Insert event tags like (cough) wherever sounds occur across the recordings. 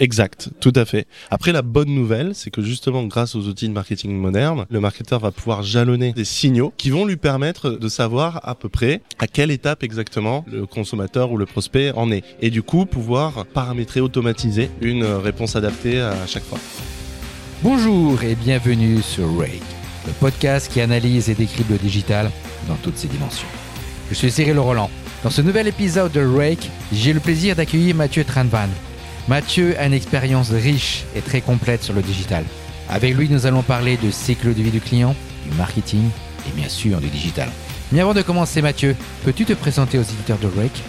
Exact, tout à fait. Après, la bonne nouvelle, c'est que justement, grâce aux outils de marketing modernes, le marketeur va pouvoir jalonner des signaux qui vont lui permettre de savoir à peu près à quelle étape exactement le consommateur ou le prospect en est. Et du coup, pouvoir paramétrer, automatiser une réponse adaptée à chaque fois. Bonjour et bienvenue sur Rake, le podcast qui analyse et décrypte le digital dans toutes ses dimensions. Je suis Cyril Roland. Dans ce nouvel épisode de Rake, j'ai le plaisir d'accueillir Mathieu Tranvan. Mathieu a une expérience riche et très complète sur le digital. Avec lui, nous allons parler de cycle de vie du client, du marketing et bien sûr du digital. Mais avant de commencer, Mathieu, peux-tu te présenter aux éditeurs de Rake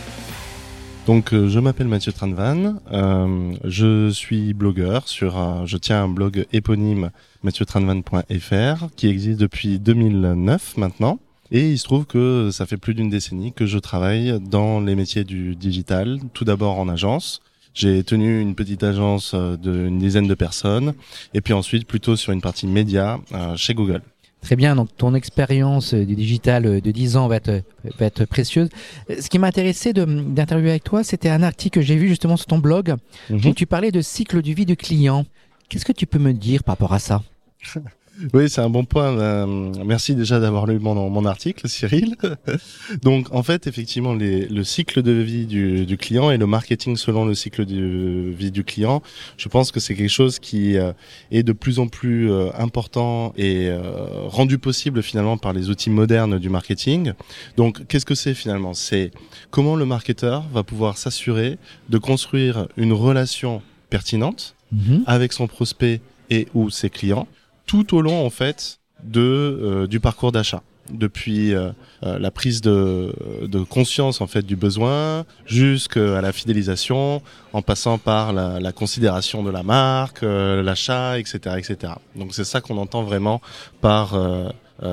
donc euh, je m'appelle Mathieu Tranvan, euh, je suis blogueur sur un, je tiens un blog éponyme mathieu-tranvan.fr qui existe depuis 2009 maintenant. Et il se trouve que ça fait plus d'une décennie que je travaille dans les métiers du digital, tout d'abord en agence. J'ai tenu une petite agence euh, d'une dizaine de personnes, et puis ensuite plutôt sur une partie média euh, chez Google. Très bien, donc ton expérience euh, du digital de 10 ans va être, va être précieuse. Ce qui m'a intéressé d'interviewer avec toi, c'était un article que j'ai vu justement sur ton blog, mhm. où tu parlais de cycle de vie du client. Qu'est-ce que tu peux me dire par rapport à ça? (laughs) Oui, c'est un bon point. Euh, merci déjà d'avoir lu mon, mon article, Cyril. (laughs) Donc, en fait, effectivement, les, le cycle de vie du, du, client et le marketing selon le cycle de vie du client, je pense que c'est quelque chose qui euh, est de plus en plus euh, important et rendu possible finalement par les outils modernes du marketing. Donc, qu'est-ce que c'est finalement? C'est comment le marketeur va pouvoir s'assurer de construire une relation pertinente mm-hmm. avec son prospect et ou ses clients tout au long en fait de euh, du parcours d'achat. Depuis euh, euh, la prise de, de, conscience en fait du besoin jusqu'à la fidélisation en passant par la, la considération de la marque l'achat etc etc donc c'est ça qu'on entend vraiment par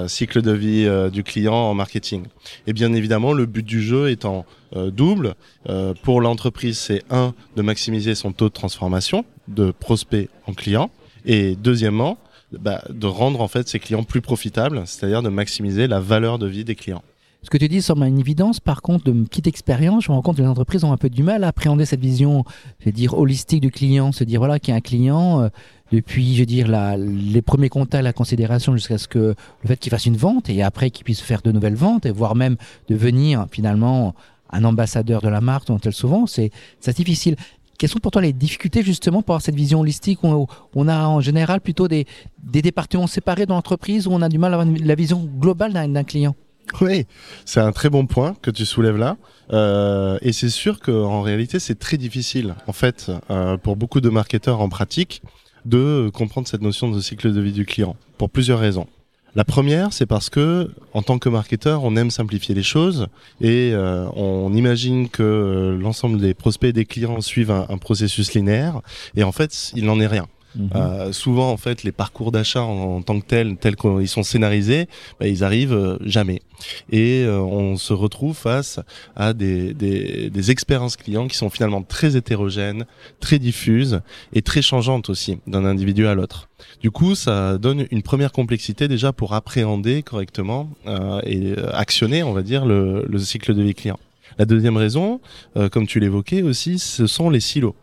cycle de vie du client en marketing. Et bien évidemment le but du jeu étant double pour l'entreprise c'est un de maximiser son taux de transformation de prospect en client et deuxièmement bah, de rendre en fait ses clients plus profitables, c'est-à-dire de maximiser la valeur de vie des clients. Ce que tu dis semble une évidence. Par contre, de petite expérience, je me rends compte que les entreprises ont un peu du mal à appréhender cette vision, je vais dire, holistique du client. Se dire, voilà, qu'il y a un client, euh, depuis, je veux dire, la, les premiers contacts, la considération, jusqu'à ce que le fait qu'il fasse une vente et après qu'il puisse faire de nouvelles ventes et voire même devenir finalement un ambassadeur de la marque dont elle souvent, c'est difficile. Quelles sont pour toi les difficultés justement pour avoir cette vision holistique où on a en général plutôt des, des départements séparés dans l'entreprise où on a du mal à avoir la vision globale d'un client? Oui, c'est un très bon point que tu soulèves là. Euh, et c'est sûr qu'en réalité, c'est très difficile, en fait, euh, pour beaucoup de marketeurs en pratique, de comprendre cette notion de cycle de vie du client, pour plusieurs raisons. La première, c'est parce que en tant que marketeur, on aime simplifier les choses et euh, on imagine que euh, l'ensemble des prospects et des clients suivent un, un processus linéaire et en fait, il n'en est rien. Mhm. Euh, souvent, en fait, les parcours d'achat en, tant que tels, tels qu'ils sont scénarisés, bah, ils arrivent euh, jamais. Et euh, on se retrouve face à des, des, des, expériences clients qui sont finalement très hétérogènes, très diffuses et très changeantes aussi d'un individu à l'autre. Du coup, ça donne une première complexité déjà pour appréhender correctement et actionner, on va dire, le, le, cycle de vie client. La deuxième raison, comme tu l'évoquais aussi, ce sont les silos.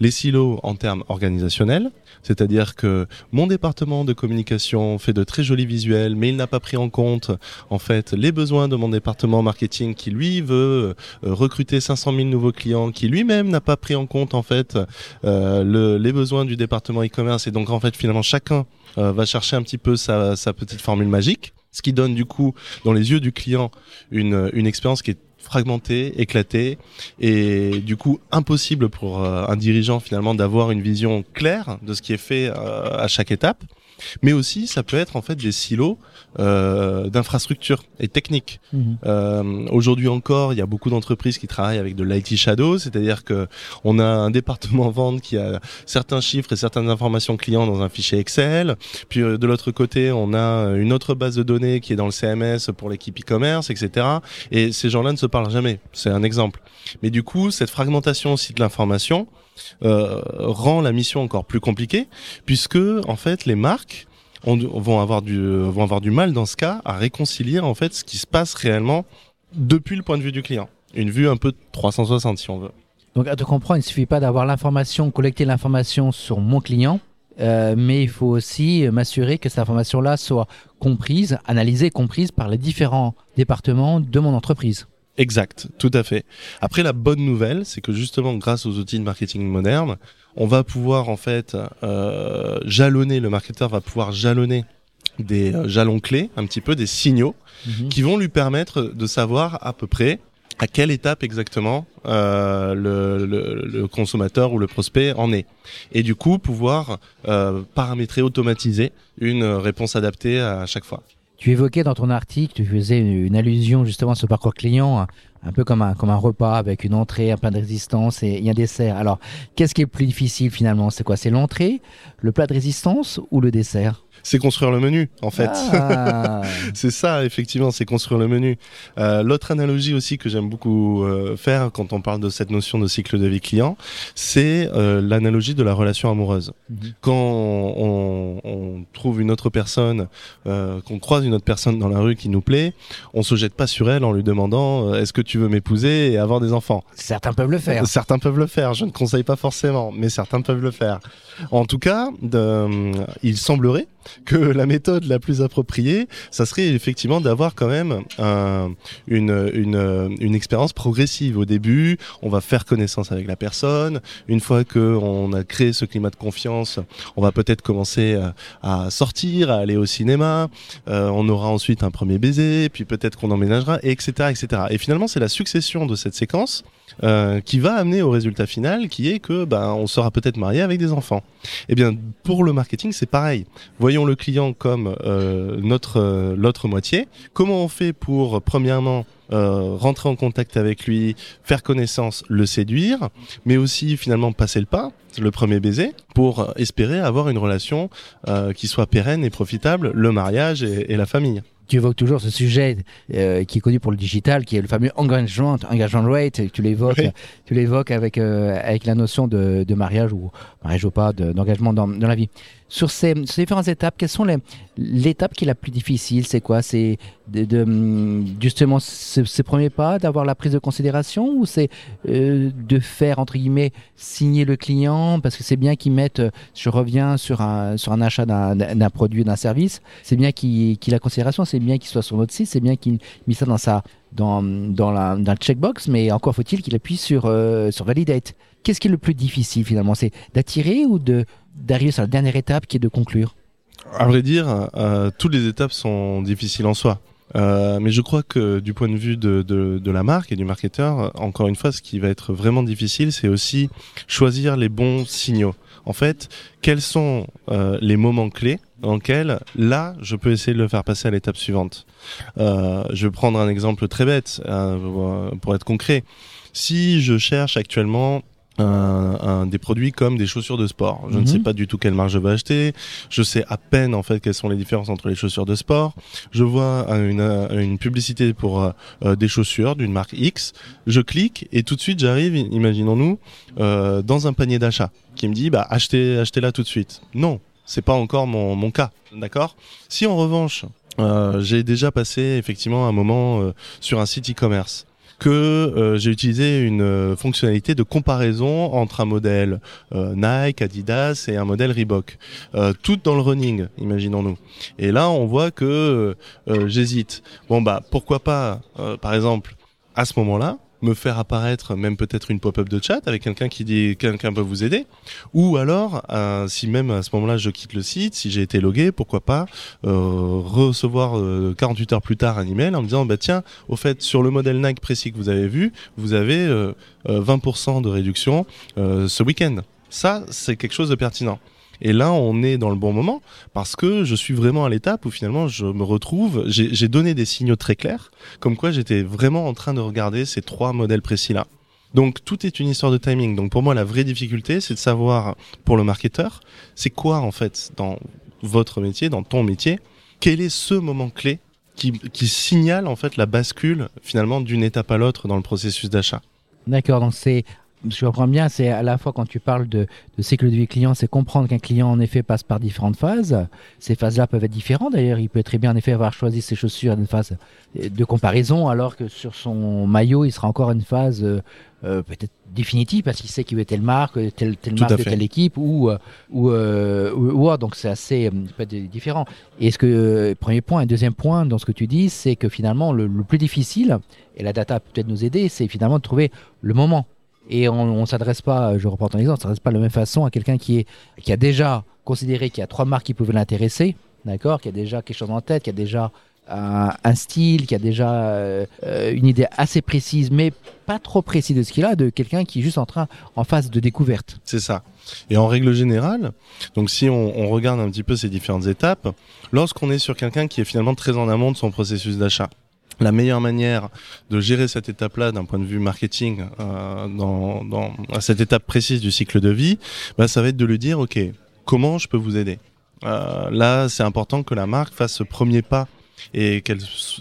Les silos en termes organisationnels, c'est-à-dire que mon département de communication fait de très jolis visuels, mais il n'a pas pris en compte en fait les besoins de mon département marketing qui lui veut euh, recruter 500 000 nouveaux clients, qui lui-même n'a pas pris en compte en fait euh, le, les besoins du département e-commerce. Et donc en fait finalement chacun euh, va chercher un petit peu sa, sa petite formule magique, ce qui donne du coup dans les yeux du client une, une expérience qui est fragmenté, éclaté, et du coup impossible pour euh, un dirigeant finalement d'avoir une vision claire de ce qui est fait euh, à chaque étape mais aussi ça peut être en fait des silos euh, d'infrastructures et techniques. Mhm. Euh, Aujourd'hui encore, il y a beaucoup d'entreprises qui travaillent avec de l'IT shadow, c'est-à-dire que on a un département (laughs) vente qui a certains chiffres et certaines informations clients dans un fichier Excel, puis euh, de l'autre côté, on a une autre base de données qui est dans le CMS pour l'équipe e-commerce, etc. Et ces gens-là ne se parlent jamais. C'est un exemple. Mais du coup, cette fragmentation aussi de l'information, euh, rend la mission encore plus compliquée, puisque en fait les marques vont avoir du vont avoir du mal dans ce cas à réconcilier en fait ce qui se passe réellement depuis le point de vue du client. Une vue un peu 360 si on veut. Donc à te comprendre, il ne suffit pas d'avoir l'information, collecter l'information sur mon client, euh, mais il faut aussi m'assurer que cette information-là soit comprise, analysée, comprise par les différents départements de mon entreprise. Exact, tout à fait. Après, la bonne nouvelle, c'est que justement, grâce aux outils de marketing moderne, on va pouvoir en fait euh, jalonner, le marketeur va pouvoir jalonner des euh, jalons clés, un petit peu des signaux, mhm. qui vont lui permettre de savoir à peu près à quelle étape exactement euh, le, le, consommateur ou le prospect en est. Et du coup, pouvoir euh, paramétrer, automatiser une réponse adaptée à chaque fois. Tu évoquais dans ton article, tu faisais une, allusion justement à ce parcours client, un peu comme un, comme un repas avec une entrée, un plat de résistance et, un dessert. Alors, qu'est-ce qui est plus difficile finalement? C'est quoi? C'est l'entrée, le plat de résistance ou le dessert? C'est construire le menu, en fait. Ah. (laughs) c'est ça, effectivement, c'est construire le menu. Euh, L'autre analogie aussi que j'aime beaucoup euh, faire quand on parle de cette notion de cycle de vie client, c'est euh, l'analogie de la relation amoureuse. Mhm. Quand on, on, trouve une autre personne, euh, qu'on croise une autre personne dans la rue qui nous plaît, on se jette pas sur elle en lui demandant euh, est-ce que tu veux m'épouser et avoir des enfants? Certains peuvent le faire. Certains peuvent le faire. Je ne conseille pas forcément, mais certains peuvent le faire. En tout cas, de, il semblerait que (laughs) la méthode la plus appropriée, ça serait effectivement d'avoir quand même une, une, expérience progressive. Au début, on va faire connaissance avec la personne. Une fois qu'on a créé ce climat de confiance, on va peut-être commencer à sortir, à aller au cinéma. Euh, on aura ensuite un premier baiser, puis peut-être qu'on emménagera, etc., etc. Et finalement, c'est la succession de cette séquence euh, qui va amener au résultat final, qui est que ben on sera peut-être marié avec des enfants. Eh bien, pour le marketing, c'est pareil. Voyons le client comme euh, notre euh, l'autre moitié. Comment on fait pour premièrement euh, rentrer en contact avec lui, faire connaissance, le séduire, mais aussi finalement passer le pas, le premier baiser, pour espérer avoir une relation euh, qui soit pérenne et profitable, le mariage et, et la famille tu évoques toujours ce sujet euh, qui est connu pour le digital, qui est le fameux engagement, engagement rate. Tu l'évoques, tu l'évoques avec euh, avec la notion de, de, mariage ou mariage ou pas, d'engagement dans, dans, la vie. Sur ces, différentes étapes, quelles sont l'étape qui est la plus difficile C'est quoi? C'est de, de, justement ces, premiers pas, d'avoir la prise de considération, ou c'est euh, de faire entre guillemets signer le client parce que c'est bien qu'il mette. Je reviens sur un sur un achat d'un produit, d'un service. C'est bien qu'il qu la considération c'est bien qu'il soit sur notre site, c'est bien qu'il mette ça dans sa dans, dans, la, dans le checkbox, mais encore faut-il qu'il appuie sur, euh, sur Validate. Qu'est-ce qui est le plus difficile finalement? C'est d'attirer ou d'arriver sur la dernière étape qui est de conclure À vrai dire, euh, toutes les étapes sont difficiles en soi. Euh, mais je crois que du point de vue de, de, la marque et du marketeur, encore une fois, ce qui va être vraiment difficile, c'est aussi choisir les bons signaux. En fait, quels sont euh, les moments clés dans lesquels, là, je peux essayer de le faire passer à l'étape suivante. Je vais prendre un exemple très bête pour être concret. Si je cherche actuellement un, un, des produits comme des chaussures de sport. Je ne sais mhm. pas du tout quelle marque je vais acheter. Je sais à peine en fait quelles sont les différences entre les chaussures de sport. Je vois une, une publicité pour euh, euh, des chaussures d'une marque X. Je clique et tout de suite j'arrive, imaginons-nous, euh, dans un panier d'achat qui me dit bah achetez achetez là tout de suite. Non, c'est pas encore mon, mon cas, d'accord? Si en revanche euh, j'ai déjà passé effectivement un moment sur un site e-commerce que euh, j'ai utilisé une euh, fonctionnalité de comparaison entre un modèle euh, Nike, Adidas et un modèle Reebok, tout dans le running, imaginons-nous. Et là, on voit que j'hésite. Bon bah pourquoi pas, par exemple, à ce moment-là, me faire apparaître même peut-être une pop-up de chat avec quelqu'un qui dit quelqu'un peut vous aider. Ou alors euh, si même à ce moment-là je quitte le site si j'ai été logué pourquoi pas euh, recevoir 48 euh, heures plus tard un email en me disant bah tiens au fait sur le modèle Nike précis que vous avez vu vous avez 20% de réduction ce week-end. Ça c'est quelque chose de pertinent et là, on est dans le bon moment parce que je suis vraiment à l'étape où finalement je me retrouve, j'ai donné des signaux très clairs, comme quoi j'étais vraiment en train de regarder ces trois modèles précis-là. Donc tout est une histoire de timing. Donc pour moi, la vraie difficulté, c'est de savoir pour le marketeur, c'est quoi en fait dans votre métier, dans ton métier, quel est ce moment clé qui, qui signale en fait la bascule finalement d'une étape à l'autre dans le processus d'achat? D'accord, donc c'est je comprends bien, c'est à la fois quand tu parles de, de cycle de vie client, c'est comprendre qu'un client en effet passe par différentes phases. Ces phases-là peuvent être différentes. D'ailleurs, il peut très bien en effet avoir choisi ses chaussures à une phase de comparaison, alors que sur son maillot, il sera encore une phase euh, euh, peut-être définitive parce qu'il sait qu'il veut telle marque, telle, telle marque de telle équipe ou euh, ou, euh, ou, ou, donc c'est assez euh, différent. Et ce que premier point, et deuxième point dans ce que tu dis, c'est que finalement le, le, plus difficile et la data peut peut-être nous aider, c'est finalement de trouver le moment. Et on, ne s'adresse pas, je reprends ton exemple, on s'adresse pas de la même façon à quelqu'un qui a déjà considéré qu'il y a trois marques qui pouvaient l'intéresser, d'accord, qui a déjà quelque chose en tête, qui a déjà un, style, qui a déjà euh, une idée assez précise, mais pas trop précise de ce qu'il a, de quelqu'un qui est juste en train, en phase de découverte. C'est ça. Et en règle générale, donc si on regarde un petit peu ces différentes étapes, lorsqu'on est sur quelqu'un qui est finalement très en amont de son processus d'achat, la meilleure manière de gérer cette étape-là d'un point de vue marketing euh, dans, dans à cette étape précise du cycle de vie, bah, ça va être de lui dire ok comment je peux vous aider? Euh, là, c'est important que la marque fasse ce premier pas et qu'elle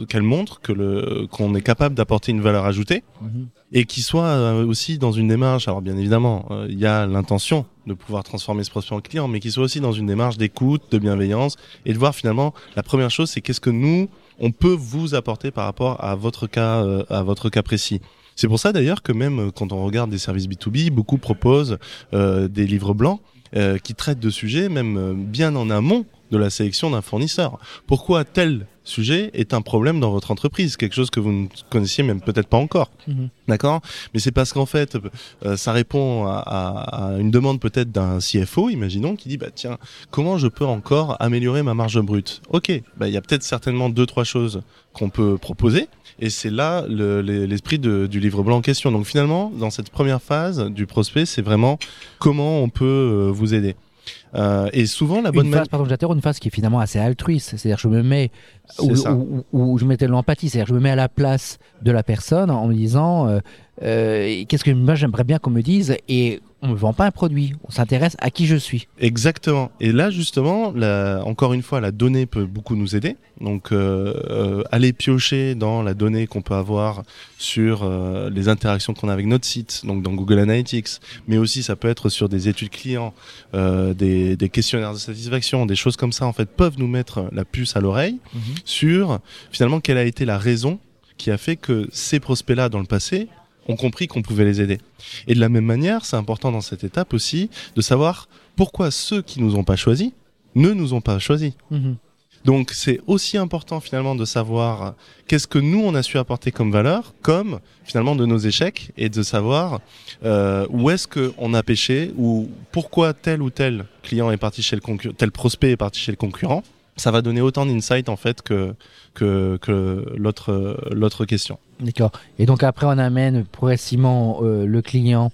qu'elle montre que le qu'on est capable d'apporter une valeur ajoutée mmh. et qu'il soit aussi dans une démarche. Alors bien évidemment, euh, il y a l'intention de pouvoir transformer ce prospect en client, mais qu'il soit aussi dans une démarche d'écoute, de bienveillance et de voir finalement la première chose, c'est qu'est-ce que nous on peut vous apporter par rapport à votre cas euh, à votre cas précis. C'est pour ça d'ailleurs que même quand on regarde des services B2B, beaucoup proposent euh, des livres blancs euh, qui traitent de sujets même bien en amont de la sélection d'un fournisseur. Pourquoi tel sujet est un problème dans votre entreprise, quelque chose que vous ne connaissiez même peut-être pas encore. Mmh. D'accord? Mais c'est parce qu'en fait, euh, ça répond à, à, à une demande peut-être d'un CFO, imaginons, qui dit bah tiens, comment je peux encore améliorer ma marge brute? Ok, bah il y a peut-être certainement deux trois choses qu'on peut proposer. Et c'est là l'esprit le, du livre blanc en question. Donc finalement, dans cette première phase du prospect, c'est vraiment comment on peut euh, vous aider. Euh, et souvent, la bonne une phase, pardon, une phase qui est finalement assez altruiste. C'est-à-dire, je me mets où, où, où, je mettais l'empathie, c'est-à-dire, je me mets à la place de la personne en me disant, euh, euh, qu'est-ce que moi j'aimerais bien qu'on me dise. Et on ne vend pas un produit, on s'intéresse à qui je suis. Exactement. Et là, justement, la, encore une fois, la donnée peut beaucoup nous aider. Donc, euh, euh, aller piocher dans la donnée qu'on peut avoir sur euh, les interactions qu'on a avec notre site, donc dans Google Analytics, mais aussi ça peut être sur des études clients, euh, des, des, questionnaires de satisfaction, des choses comme ça, en fait, peuvent nous mettre la puce à l'oreille mm -hmm. sur finalement quelle a été la raison qui a fait que ces prospects-là dans le passé ont compris qu'on pouvait les aider. Et de la même manière, c'est important dans cette étape aussi de savoir pourquoi ceux qui nous ont pas choisis ne nous ont pas choisis. Mmh. Donc c'est aussi important finalement de savoir qu'est-ce que nous on a su apporter comme valeur, comme finalement de nos échecs et de savoir euh, où est-ce qu'on a pêché ou pourquoi tel ou tel client est parti chez le concurrent, tel prospect est parti chez le concurrent. Ça va donner autant d'insight en fait que que, que l'autre l'autre question. D'accord. Et donc après, on amène progressivement euh, le client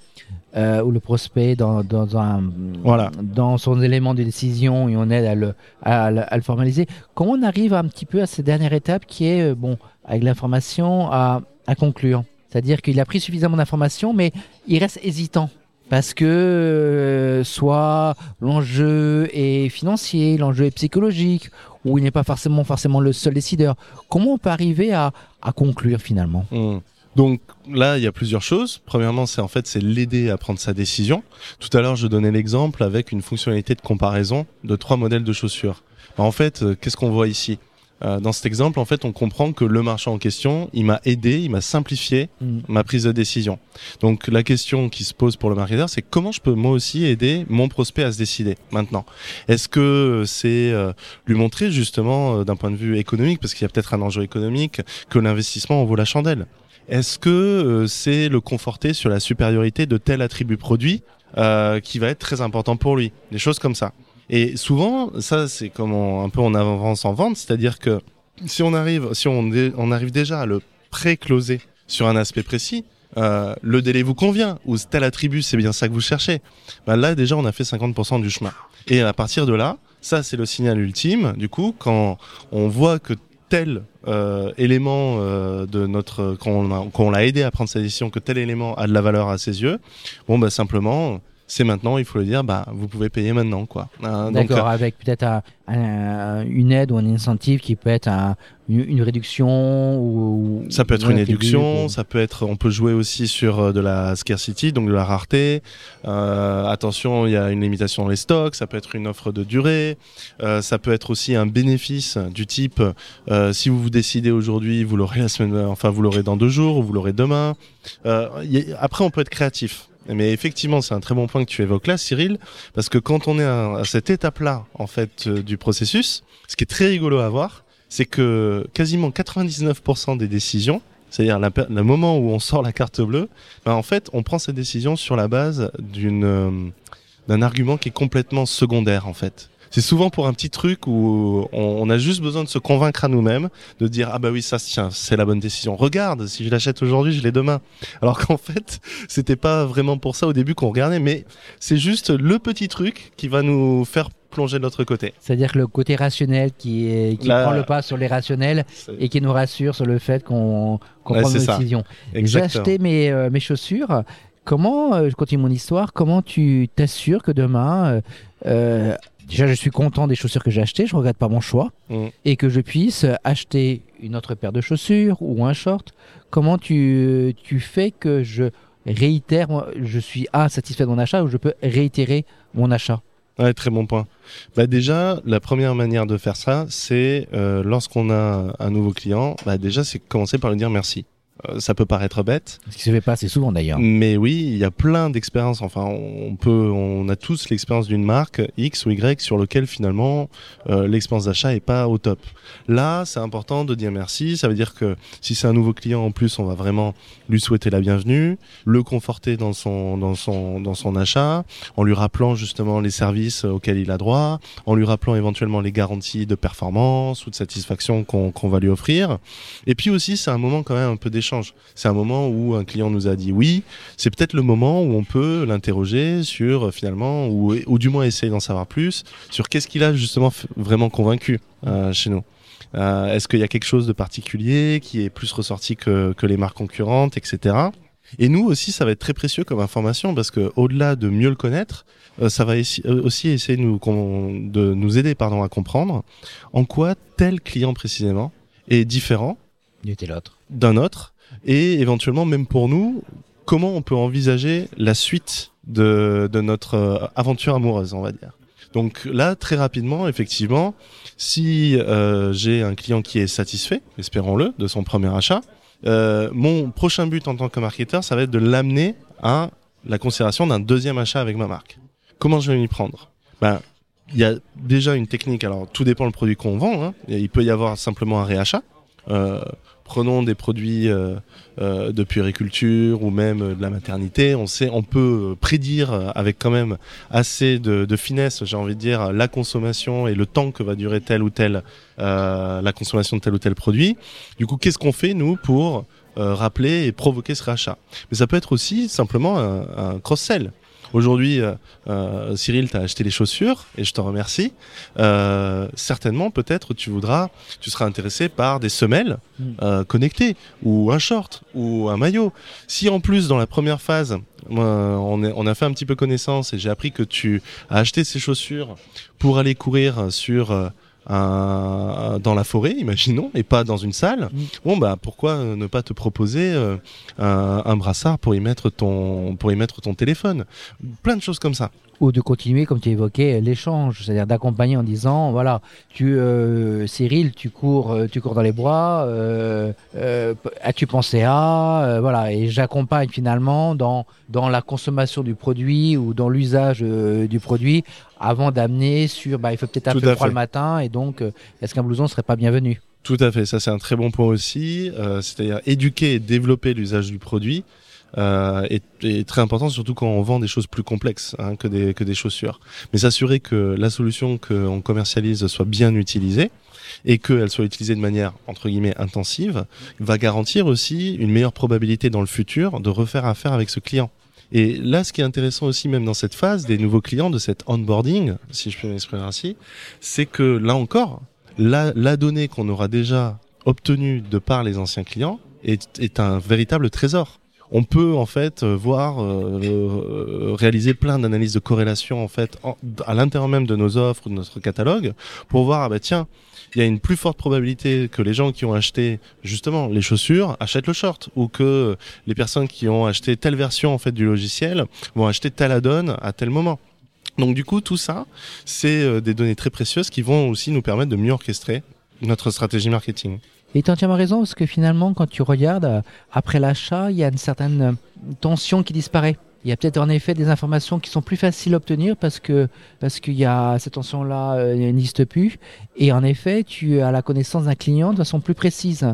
euh, ou le prospect dans, dans, un, voilà. dans son élément de décision et on aide à le, à, à le formaliser. Comment on arrive un petit peu à cette dernière étape qui est, euh, bon, avec l'information, à, à conclure? C'est-à-dire qu'il a pris suffisamment d'informations, mais il reste hésitant parce que euh, soit l'enjeu est financier, l'enjeu est psychologique, ou il n'est pas forcément forcément le seul décideur. Comment on peut arriver à, à conclure finalement? Mmh. Donc là, il y a plusieurs choses. Premièrement, c'est en fait c'est l'aider à prendre sa décision. Tout à l'heure, je donnais l'exemple avec une fonctionnalité de comparaison de trois modèles de chaussures. En fait, euh, qu'est-ce qu'on voit ici? Euh, dans cet exemple, en fait, on comprend que le marchand en question, il m'a aidé, il m'a simplifié mmh. ma prise de décision. Donc la question qui se pose pour le marketeur, c'est comment je peux moi aussi aider mon prospect à se décider maintenant? Est-ce que c'est euh, lui montrer justement euh, d'un point de vue économique, parce qu'il y a peut-être un enjeu économique, que l'investissement en vaut la chandelle? Est-ce que euh, c'est le conforter sur la supériorité de tel attribut produit euh, qui va être très important pour lui? Des choses comme ça. Et souvent, ça, c'est comme un peu en avance en vente, c'est-à-dire que si on arrive, si on, arrive déjà à le pré-closer sur un aspect précis, euh, le délai vous convient, ou tel attribut, c'est bien ça que vous cherchez, ben là, déjà, on a fait 50% du chemin. Et à partir de là, ça, c'est le signal ultime, du coup, quand on voit que tel euh, élément euh, de notre qu'on l'a aidé à prendre sa décision que tel élément a de la valeur à ses yeux bon bah simplement c'est maintenant, il faut le dire, bah, vous pouvez payer maintenant. quoi. Euh, D'accord, euh, avec peut-être une aide ou un incentive qui peut être une, réduction ou, Ça peut être une réduction, ça peut être, on peut jouer aussi sur euh, de la scarcity, donc de la rareté. attention, il y a une limitation dans les stocks, ça peut être une offre de durée, ça peut être aussi un bénéfice du type, si vous vous décidez aujourd'hui, vous l'aurez la semaine, enfin vous l'aurez dans deux jours ou vous l'aurez demain. après, on peut être créatif. Mais effectivement, c'est un très bon point que tu évoques là, Cyril, parce que quand on est à, cette étape-là, en fait, euh, du processus, ce qui est très rigolo à voir, c'est que quasiment 99% des décisions, c'est-à-dire le moment où on sort la carte bleue, ben en fait, on prend cette décision sur la base d'une euh, d'un argument qui est complètement secondaire, en fait c'est souvent pour un petit truc où on, a juste besoin de se convaincre à nous-mêmes, de dire ah bah oui ça tiens c'est la bonne décision. Regarde si je l'achète aujourd'hui je l'ai demain. Alors qu'en (laughs) fait c'était pas vraiment pour ça au début qu'on regardait, mais c'est juste le petit truc qui va nous faire plonger de l'autre côté. C'est-à-dire que le côté rationnel qui, est, qui prend le pas sur les rationnels et qui nous rassure sur le fait qu'on qu prend une décision. J'ai acheté mes, euh, mes chaussures. Comment, euh, je continue mon histoire, comment tu t'assures que demain, euh, déjà je suis content des chaussures que j'ai achetées, je regrette pas mon choix, mm. et que je puisse acheter une autre paire de chaussures ou un short. Comment tu, tu fais que je réitère, je suis A, satisfait de mon achat, ou je peux réitérer mon achat? Ouais, très bon point. Bah déjà, la première manière de faire ça, c'est euh, lorsqu'on a un nouveau client, bah déjà, c'est commencer par lui dire merci. Euh, ça peut paraître bête. Ce qui se fait pas assez souvent d'ailleurs. Mais oui, il y a plein d'expériences. Enfin, on peut, on a tous l'expérience d'une marque X ou Y sur lequel finalement euh, l'expérience d'achat est pas au top. Là, c'est important de dire merci. Ça veut dire que si c'est un nouveau client en plus, on va vraiment lui souhaiter la bienvenue, le conforter dans son dans son dans son achat, en lui rappelant justement les services auxquels il a droit, en lui rappelant éventuellement les garanties de performance ou de satisfaction qu'on qu'on va lui offrir. Et puis aussi, c'est un moment quand même un peu d'échange c'est un moment où un client nous a dit oui. C'est peut-être le moment où on peut l'interroger sur euh, finalement, ou, ou du moins essayer d'en savoir plus sur qu'est-ce qu'il a justement vraiment convaincu euh, chez nous. Euh, est-ce qu'il y a quelque chose de particulier qui est plus ressorti que, que les marques concurrentes, etc. Et nous aussi, ça va être très précieux comme information parce que au-delà de mieux le connaître, ça va aussi essayer de nous, de nous aider pardon, à comprendre en quoi tel client précisément est différent d'un autre et éventuellement même pour nous, comment on peut envisager la suite de, notre euh, aventure amoureuse, on va dire? Donc là, très rapidement, effectivement, si euh, j'ai un client qui est satisfait, espérons-le, de son premier achat, euh, mon prochain but en tant que marketeur, ça va être de l'amener à la considération d'un deuxième achat avec ma marque. Comment je vais m'y prendre? Ben, il y a déjà une technique. Alors, tout dépend du produit qu'on vend. Hein. Il peut y avoir simplement un réachat. Prenons des produits euh, euh, de puériculture ou même de la maternité, on sait, on peut prédire avec quand même assez de, finesse, j'ai envie de dire, la consommation et le temps que va durer tel ou tel la consommation de tel ou tel produit. Du coup, qu'est-ce qu'on fait nous pour rappeler et provoquer ce rachat? Mais ça peut être aussi simplement un cross-sell. Aujourd'hui, euh, euh, Cyril, tu as acheté les chaussures et je te remercie. Euh, certainement, peut-être, tu voudras, tu seras intéressé par des semelles mm. connectées ou un short ou un maillot. Si en plus, dans la première phase, on, on a fait un petit peu connaissance et j'ai appris que tu as acheté ces chaussures pour aller courir sur dans la forêt, imaginons, et pas dans une salle. Mm. Bon bah pourquoi ne pas te proposer euh, un, brassard pour y mettre ton pour y mettre ton téléphone, plein de choses comme ça ou de continuer, comme tu évoquais, l'échange, c'est-à-dire d'accompagner en disant, voilà, tu, euh, Cyril, tu cours, euh, tu cours dans les bois, euh, as-tu pensé à, voilà, et j'accompagne finalement dans dans la consommation du produit ou dans l'usage du produit avant d'amener sur, bah, il faut peut-être un peu froid le matin, et donc, est-ce qu'un blouson serait pas bienvenu? Tout à fait, ça c'est un très bon point aussi, c'est-à-dire éduquer et développer l'usage du produit euh, est, très important, surtout quand on vend des choses plus complexes hein, que, des, que des chaussures. Mais s'assurer que la solution qu'on commercialise soit bien utilisée et qu'elle soit utilisée de manière entre guillemets intensive va garantir aussi une meilleure probabilité dans le futur de refaire affaire avec ce client. Et là, ce qui est intéressant aussi, même dans cette phase des nouveaux clients, de cette onboarding, si je peux m'exprimer ainsi, c'est que là encore, la, la donnée qu'on aura déjà obtenue de par les anciens clients est, est un véritable trésor on peut en fait voir euh, réaliser plein d'analyses de corrélation en fait à l'intérieur même de nos offres de notre catalogue pour voir ah bah tiens il y a une plus forte probabilité que les gens qui ont acheté justement les chaussures achètent le short ou que les personnes qui ont acheté telle version en fait du logiciel vont acheter tel add-on à tel moment. Donc du coup, tout ça, c'est euh, des données très précieuses qui vont aussi nous permettre de mieux orchestrer notre stratégie marketing. Et tu as entièrement raison, parce que finalement, quand tu regardes, euh, après l'achat, il y a une certaine euh, tension qui disparaît. Il y a peut-être en effet des informations qui sont plus faciles à obtenir parce que parce qu'il y a cette tension-là n'existe plus. Et en effet, tu as la connaissance d'un client de façon plus précise.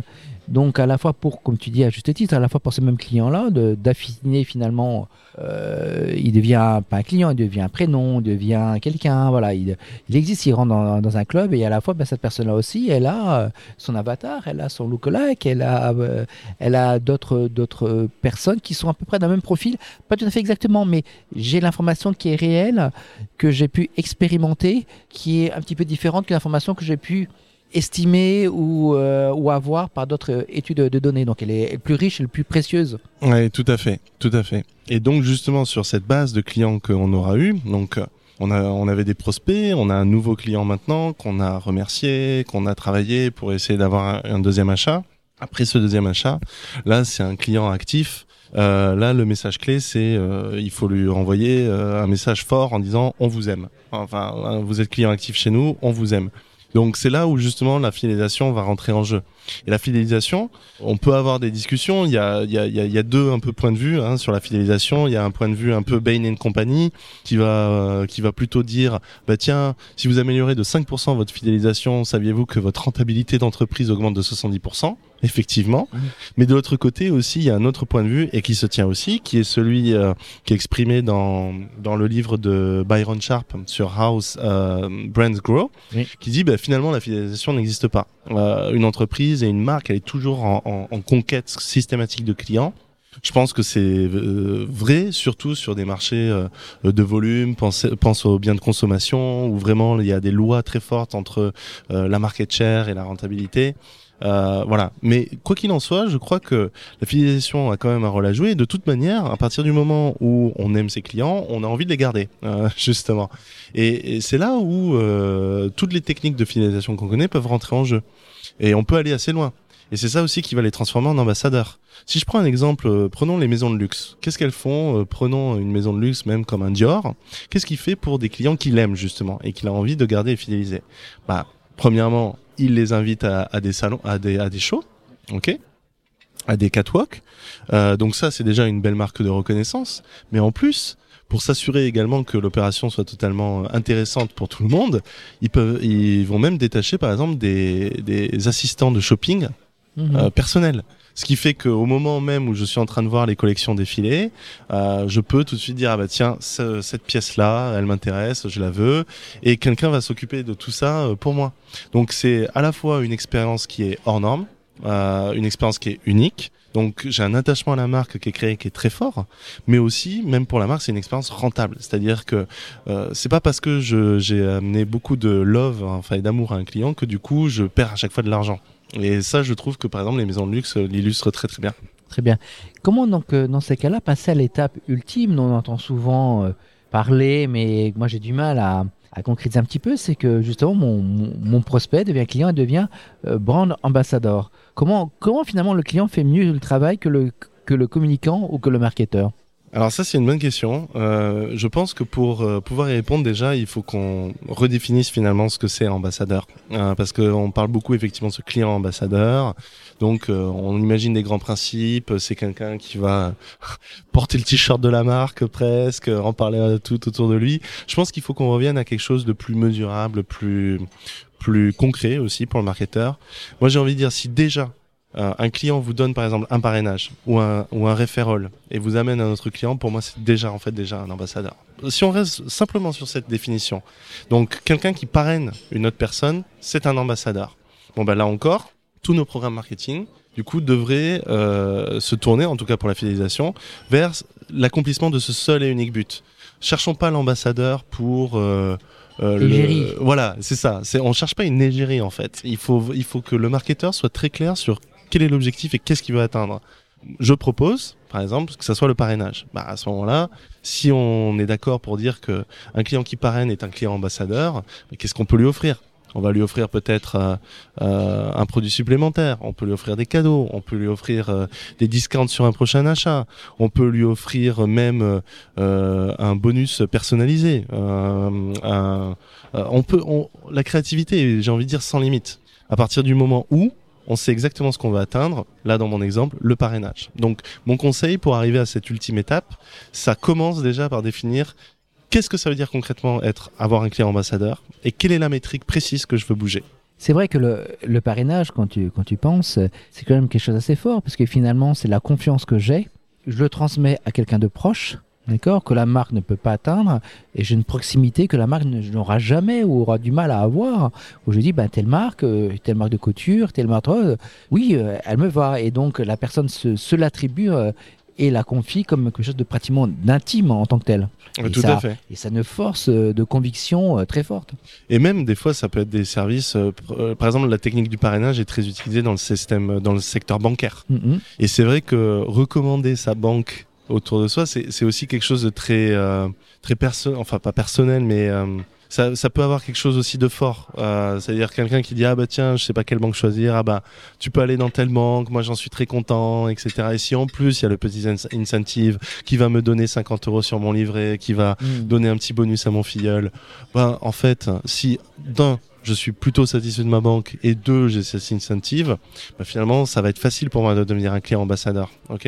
Donc à la fois pour, comme tu dis à juste titre, à la fois pour ce même client-là, d'affiner finalement, euh, il devient pas un client, il devient un prénom, il devient quelqu'un, voilà, il, il, existe, il rentre dans, dans, un club et à la fois ben, cette personne-là aussi, elle a euh, son avatar, elle a son lookalike, elle a, euh, elle a d'autres d'autres personnes qui sont à peu près d'un même profil, pas tout à fait exactement, mais j'ai l'information qui est réelle, que j'ai pu expérimenter, qui est un petit peu différente que l'information que j'ai pu estimée ou, euh, par d'autres études de données. Donc elle est plus riche et plus précieuse. Oui, tout à fait, tout à fait. Et donc justement sur cette base de clients qu'on aura eu, donc on, on avait des prospects, on a un nouveau client maintenant qu'on a remercié, qu'on a travaillé pour essayer d'avoir un, deuxième achat. Après ce deuxième achat, là c'est un client actif. Euh, là, le message clé, c'est euh, il faut lui renvoyer euh, un message fort en disant on vous aime. Enfin, vous êtes client actif chez nous, on vous aime. Donc c'est là où justement la fidélisation va rentrer en jeu. Et la fidélisation, on peut avoir des discussions. Il y a, il y a, il y a deux un peu points de vue hein, sur la fidélisation. Il y a un point de vue un peu Bain and Company qui va euh, qui va plutôt dire bah tiens si vous améliorez de 5% votre fidélisation, saviez-vous que votre rentabilité d'entreprise augmente de 70% effectivement. Mmh. Mais de l'autre côté aussi, il y a un autre point de vue et qui se tient aussi, qui est celui euh, qui est exprimé dans dans le livre de Byron Sharp sur House euh, Brands Grow, qui dit bah, finalement la fidélisation n'existe pas. Euh, une entreprise et une marque, elle est toujours en, conquête systématique de clients. Je pense que c'est euh, vrai, surtout sur des marchés euh, de volume. Pense, aux biens de consommation, où vraiment il y a des lois très fortes entre la market share et la rentabilité. Euh, voilà. Mais quoi qu'il en soit, je crois que la fidélisation a quand même un rôle à jouer. de toute manière, à partir du moment où on aime ses clients, on a envie de les garder, euh, (laughs) justement. Et, c'est là où euh, toutes les techniques de fidélisation qu'on connaît peuvent rentrer en jeu. Et on peut aller assez loin. Et c'est ça aussi qui va les transformer en ambassadeurs. Si je prends un exemple, prenons les maisons de luxe. Qu'est-ce qu'elles font Prenons une maison de luxe, même comme un Dior. Qu'est-ce qu'il fait pour des clients qu'il aime justement et qu'il a envie de garder et fidéliser? Bah, premièrement, il les invite à, des salons, à des, à des shows, ok, à des catwalks. Euh, donc ça, c'est déjà une belle marque de reconnaissance. Mais en plus, pour s'assurer également que l'opération soit totalement intéressante pour tout le monde, ils peuvent, ils vont même détacher par exemple des, des assistants de shopping mhm. euh, personnels. Ce qui fait qu'au moment même où je suis en train de voir les collections défiler, euh, je peux tout de suite dire ah bah tiens cette pièce là, elle m'intéresse, je la veux, et quelqu'un va s'occuper de tout ça euh, pour moi. Donc c'est à la fois une expérience qui est hors norme, euh, une expérience qui est unique. Donc j'ai un attachement à la marque qui est créé, qui est très fort, mais aussi même pour la marque c'est une expérience rentable. C'est-à-dire que euh, c'est pas parce que j'ai amené beaucoup de love, enfin d'amour à un client que du coup je perds à chaque fois de l'argent. Et ça, je trouve que par exemple, les maisons de luxe l'illustrent très très bien. Très bien. Comment donc, euh, dans ces cas-là, passer à l'étape ultime? On entend souvent euh, parler, mais moi j'ai du mal à, à, concrétiser un petit peu. C'est que justement, mon, mon, prospect devient client et devient euh, brand ambassador. Comment, comment finalement le client fait mieux le travail que le, que le communicant ou que le marketeur? Alors ça c'est une bonne question. Euh, je pense que pour euh, pouvoir y répondre déjà, il faut qu'on redéfinisse finalement ce que c'est ambassadeur, euh, parce qu'on parle beaucoup effectivement de ce client ambassadeur. Donc euh, on imagine des grands principes. C'est quelqu'un qui va (laughs) porter le t-shirt de la marque presque, en parler tout autour de lui. Je pense qu'il faut qu'on revienne à quelque chose de plus mesurable, plus plus concret aussi pour le marketeur. Moi j'ai envie de dire si déjà euh, un client vous donne par exemple un parrainage ou un, ou un référol et vous amène à notre client, pour moi c'est déjà en fait déjà un ambassadeur. Si on reste simplement sur cette définition, donc quelqu'un qui parraine une autre personne, c'est un ambassadeur. Bon ben là encore, tous nos programmes marketing du coup devraient euh, se tourner, en tout cas pour la fidélisation, vers l'accomplissement de ce seul et unique but. Cherchons pas l'ambassadeur pour euh, euh, voilà, c'est ça. C'est, on cherche pas une égérie en fait. Il faut, il faut que le marketeur soit très clair sur quel est l'objectif et qu'est-ce qu'il veut atteindre. Je propose, par exemple, que ça soit le parrainage. Bah, à ce moment-là, si on est d'accord pour dire que un client qui parraine est un client ambassadeur, qu'est-ce qu'on peut lui offrir? On va lui offrir peut-être euh, euh, un produit supplémentaire, on peut lui offrir des cadeaux, on peut lui offrir euh, des discounts sur un prochain achat, on peut lui offrir même un bonus personnalisé. on peut, la créativité, j'ai envie de dire, sans limite. À partir du moment où on sait exactement ce qu'on va atteindre, là dans mon exemple, le parrainage. Donc mon conseil pour arriver à cette ultime étape, ça commence déjà par définir Qu'est-ce que ça veut dire concrètement être avoir un client ambassadeur et quelle est la métrique précise que je veux bouger c'est vrai que le, parrainage, quand tu, quand tu penses, c'est quand même quelque chose d'assez fort, parce que finalement, c'est la confiance que j'ai. Je le transmets à quelqu'un de proche, d'accord, que la marque ne peut pas atteindre, et j'ai une proximité que la marque n'aura jamais ou aura du mal à avoir. Où je dis, ben, telle marque, euh, telle marque de couture, telle marque, euh, oui, euh, elle me va. Et donc, la personne se, se l'attribue et la confie comme quelque chose de pratiquement d'intime en tant que tel. et Tout ça, à fait. Et ça ne force euh, de conviction euh, très forte. Et même des fois, ça peut être des services. Euh, par exemple, la technique du parrainage est très utilisée dans le système, dans le secteur bancaire. Mm-hmm. Et c'est vrai que recommander sa banque autour de soi, c'est aussi quelque chose de très, très personnel, enfin pas personnel, mais ça, ça, peut avoir quelque chose aussi de fort. Euh, C'est-à-dire quelqu'un qui dit ah bah tiens je sais pas quelle banque choisir ah bah tu peux aller dans telle banque moi j'en suis très content etc. Et si en plus il y a le petit incentive qui va me donner 50 euros sur mon livret qui va hmm. donner un petit bonus à mon filleul, ben en fait si d'un je suis plutôt satisfait de ma banque et deux j'ai cet incentive, bah, finalement ça va être facile pour moi de devenir un client ambassadeur. Ok?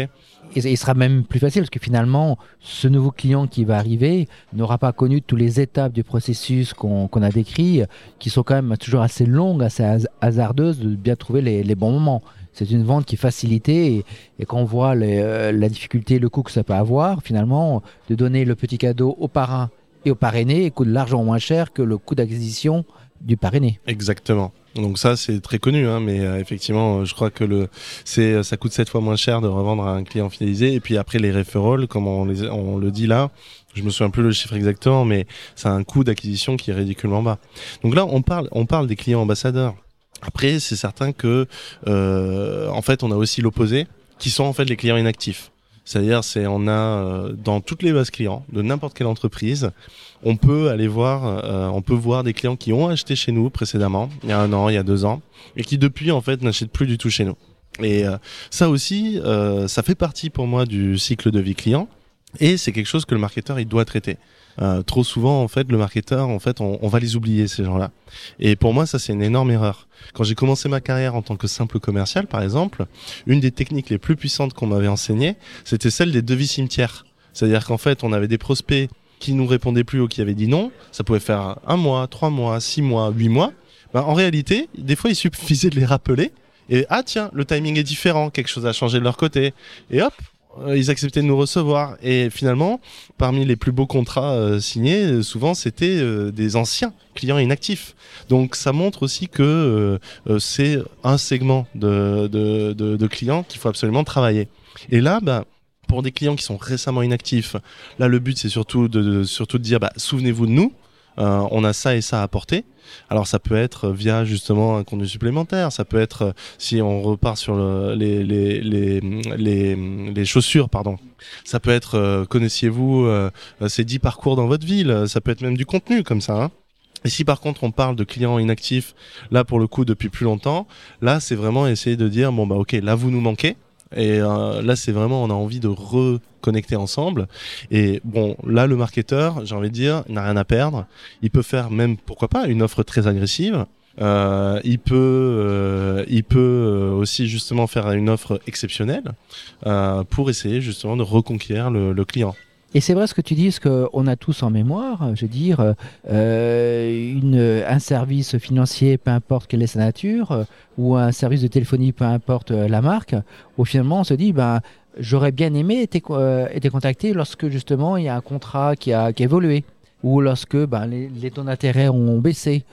Et il sera même plus facile parce que finalement, ce nouveau client qui va arriver n'aura pas connu toutes les étapes du processus qu'on a décrit, qui sont quand même toujours assez longues, assez hasardeuses, de bien trouver les, bons moments. C'est une vente qui est facilitée et, quand on voit euh, la difficulté, le coût que ça peut avoir, finalement, de donner le petit cadeau au parrain et au parrainé coûte largement moins cher que le coût d'acquisition du parrainé. Exactement. Donc ça c'est très connu, hein, mais euh, effectivement je crois que le c'est euh, ça coûte sept fois moins cher de revendre à un client fidélisé et puis après les referrals comme on, les, on le dit là, je me souviens plus le chiffre exactement, mais ça a un coût d'acquisition qui est ridiculement bas. Donc là on parle on parle des clients ambassadeurs. Après c'est certain que euh, en fait on a aussi l'opposé qui sont en fait les clients inactifs. C'est-à-dire, c'est on a euh, dans toutes les bases clients de n'importe quelle entreprise, on peut aller voir, euh, on peut voir des clients qui ont acheté chez nous précédemment, il y a un an, il y a deux ans, et qui depuis en fait n'achètent plus du tout chez nous. Et euh, ça aussi, ça fait partie pour moi du cycle de vie client, et c'est quelque chose que le marketeur il doit traiter. Euh, trop souvent, en fait, le marketeur, en fait, on, on va les oublier ces gens-là. Et pour moi, ça c'est une énorme erreur. Quand j'ai commencé ma carrière en tant que simple commercial, par exemple, une des techniques les plus puissantes qu'on m'avait enseignées, c'était celle des devis cimetières. C'est-à-dire qu'en fait, on avait des prospects qui nous répondaient plus ou qui avaient dit non. Ça pouvait faire un mois, trois mois, six mois, huit mois. Ben, en réalité, des fois, il suffisait de les rappeler. Et ah tiens, le timing est différent, quelque chose a changé de leur côté. Et hop, ils acceptaient de nous recevoir. Et finalement, parmi les plus beaux contrats euh, signés, euh, souvent c'était des anciens clients inactifs. Donc ça montre aussi que c'est un segment de, de, de, clients qu'il faut absolument travailler. Et là, bah, pour des clients qui sont récemment inactifs, là le but c'est surtout de, surtout de dire bah, souvenez-vous de nous. Euh, on a ça et ça à apporter. Alors ça peut être via justement un contenu supplémentaire, ça peut être si on repart sur les, les, les, les, chaussures, pardon. Ça peut être euh, connaissiez-vous euh, ces 10 parcours dans votre ville, ça peut être même du contenu comme ça. Hein. Et si par contre on parle de clients inactifs, là pour le coup depuis plus longtemps, là c'est vraiment essayer de dire bon bah ok là vous nous manquez, et euh, là, c'est vraiment, on a envie de reconnecter ensemble. Et bon, là, le marketeur, j'ai envie de dire, n'a rien à perdre. Il peut faire même, pourquoi pas, une offre très agressive. Euh, il peut, euh, il peut euh, aussi justement faire une offre exceptionnelle euh, pour essayer justement de reconquérir le, le client. Et c'est vrai ce que tu dis, ce qu'on a tous en mémoire, je veux dire, euh, un service financier, peu importe quelle est sa nature, euh, ou un service de téléphonie, peu importe euh, la marque, où finalement on se dit, ben, j'aurais bien aimé être, être, contacté lorsque justement il y a un contrat qui a, qui évolué, ou lorsque ben, les taux d'intérêt ont baissé,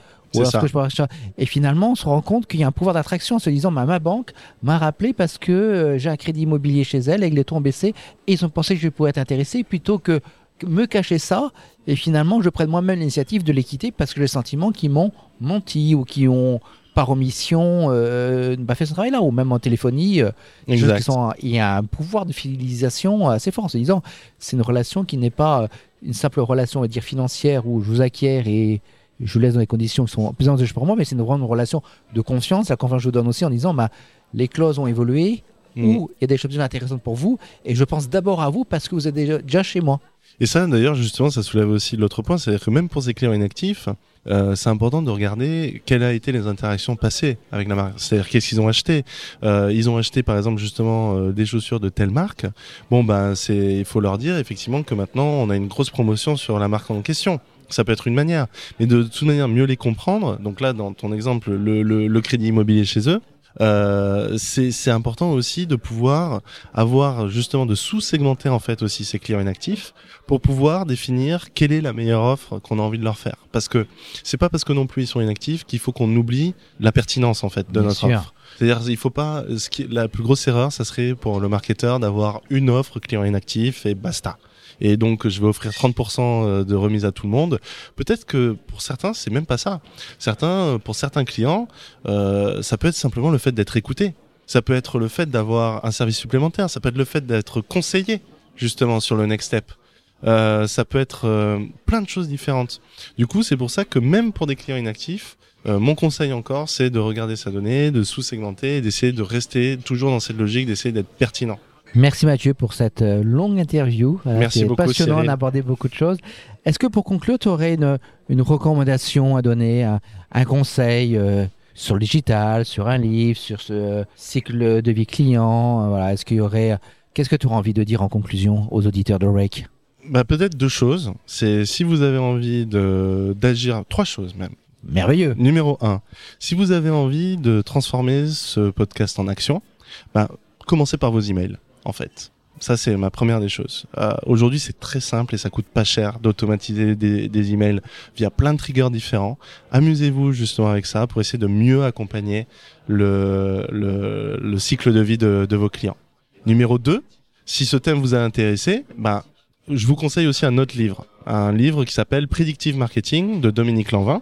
et finalement, on se rend compte qu'il y a un pouvoir d'attraction en se disant ma banque m'a rappelé parce que euh, j'ai un crédit immobilier chez elle et que les taux ont baissé et ils ont pensé que je pourrais être intéressé plutôt que me cacher ça. Et finalement je prenne moi-même l'initiative de les quitter parce que j'ai le sentiment qu'ils m'ont menti ou qu'ils ont par omission euh, pas fait ce travail-là, ou même en téléphonie, euh, Exact. sont- il y a un pouvoir de fidélisation assez fort en se disant c'est une relation qui n'est pas une simple relation on va dire financière où je vous acquiers et je vous laisse dans des conditions qui sont plus avantageuses pour moi, mais c'est une, une relation de confiance. La confiance que je vous donne aussi en disant bah, les clauses ont évolué, Mm. ou il y a des choses intéressantes pour vous, et je pense d'abord à vous parce que vous êtes déjà, déjà chez moi. Et ça, d'ailleurs, justement, ça soulève aussi l'autre point, c'est-à-dire que même pour ces clients inactifs, euh, c'est important de regarder quelles a été les interactions passées avec la marque. C'est-à-dire qu'est-ce qu'ils ont acheté. Euh, ils ont acheté, par exemple, justement, euh, des chaussures de telle marque. Bon, ben, c'est, il faut leur dire effectivement que maintenant, on a une grosse promotion sur la marque en question. Ça peut être une manière, mais de toute manière mieux les comprendre. Donc là, dans ton exemple, le, le, le crédit immobilier chez eux. Euh, c'est c'est important aussi de pouvoir avoir justement de sous-segmenter en fait aussi ces clients inactifs pour pouvoir définir quelle est la meilleure offre qu'on a envie de leur faire. Parce que c'est pas parce que non plus ils sont inactifs qu'il faut qu'on oublie la pertinence en fait de Bien notre sûr. offre. C'est-à-dire il faut pas ce qui la plus grosse erreur ça serait pour le marketeur d'avoir une offre client inactif et basta. Et donc je vais offrir 30% de remise à tout le monde. Peut-être que pour certains c'est même pas ça. Certains pour certains clients euh, ça peut être simplement le fait d'être écouté. Ça peut être le fait d'avoir un service supplémentaire. Ça peut être le fait d'être conseillé justement sur le next step. Euh, ça peut être euh, plein de choses différentes. Du coup, c'est pour ça que même pour des clients inactifs, euh, mon conseil encore, c'est de regarder sa donnée, de sous-segmenter, d'essayer de rester toujours dans cette logique, d'essayer d'être pertinent. Merci Mathieu pour cette euh, longue interview. Euh, Merci beaucoup, passionnant, on a abordé beaucoup de choses. Est-ce que pour conclure, tu aurais une, une recommandation à donner, un, un conseil euh, sur le digital, sur un livre, sur ce cycle de vie client Voilà, est-ce qu'il y aurait Qu'est-ce que tu aurais envie de dire en conclusion aux auditeurs de Rake? Bah, peut-être deux choses. C'est si vous avez envie d'agir, trois choses même. Merveilleux. Numéro un, si vous avez envie de transformer ce podcast en action, bah, commencez par vos emails, en fait. Ça, c'est ma première des choses. Euh, Aujourd'hui, c'est très simple et ça coûte pas cher d'automatiser des, des emails via plein de triggers différents. Amusez-vous justement avec ça pour essayer de mieux accompagner le, le, le cycle de vie de, de vos clients. Numéro 2, si ce thème vous a intéressé, bah, je vous conseille aussi un autre livre. Un livre qui s'appelle Predictive Marketing de Dominique Lanvin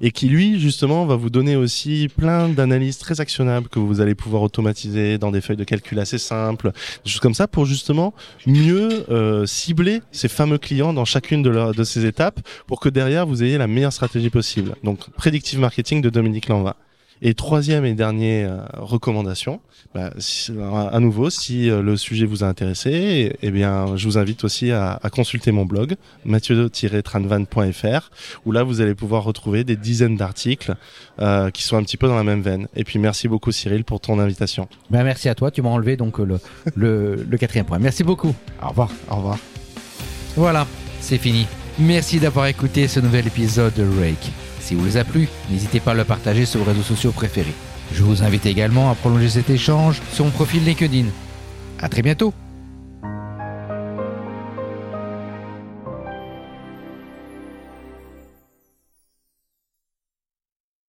et qui lui justement va vous donner aussi plein d'analyses très actionnables que vous allez pouvoir automatiser dans des feuilles de calcul assez simples, des choses comme ça pour justement mieux euh, cibler ces fameux clients dans chacune de, de ces étapes pour que derrière vous ayez la meilleure stratégie possible. Donc Predictive Marketing de Dominique Lanvin. Et troisième et dernière euh, recommandation, bah, si- à nouveau, si euh, le sujet vous a intéressé, eh, eh bien, je vous invite aussi à, à consulter mon blog, mathieu-tranvan.fr, où là, vous allez pouvoir retrouver des dizaines d'articles euh, qui sont un petit peu dans la même veine. Et puis, merci beaucoup, Cyril, pour ton invitation. Ben, merci à toi, tu m'as enlevé donc le, le, le quatrième point. Merci beaucoup. Au revoir. Au revoir. Voilà, c'est fini. Merci d'avoir écouté ce nouvel épisode de Rake. Si vous les a plu, n'hésitez pas à le partager sur vos réseaux sociaux préférés. Je vous invite également à prolonger cet échange sur mon profil LinkedIn. À très bientôt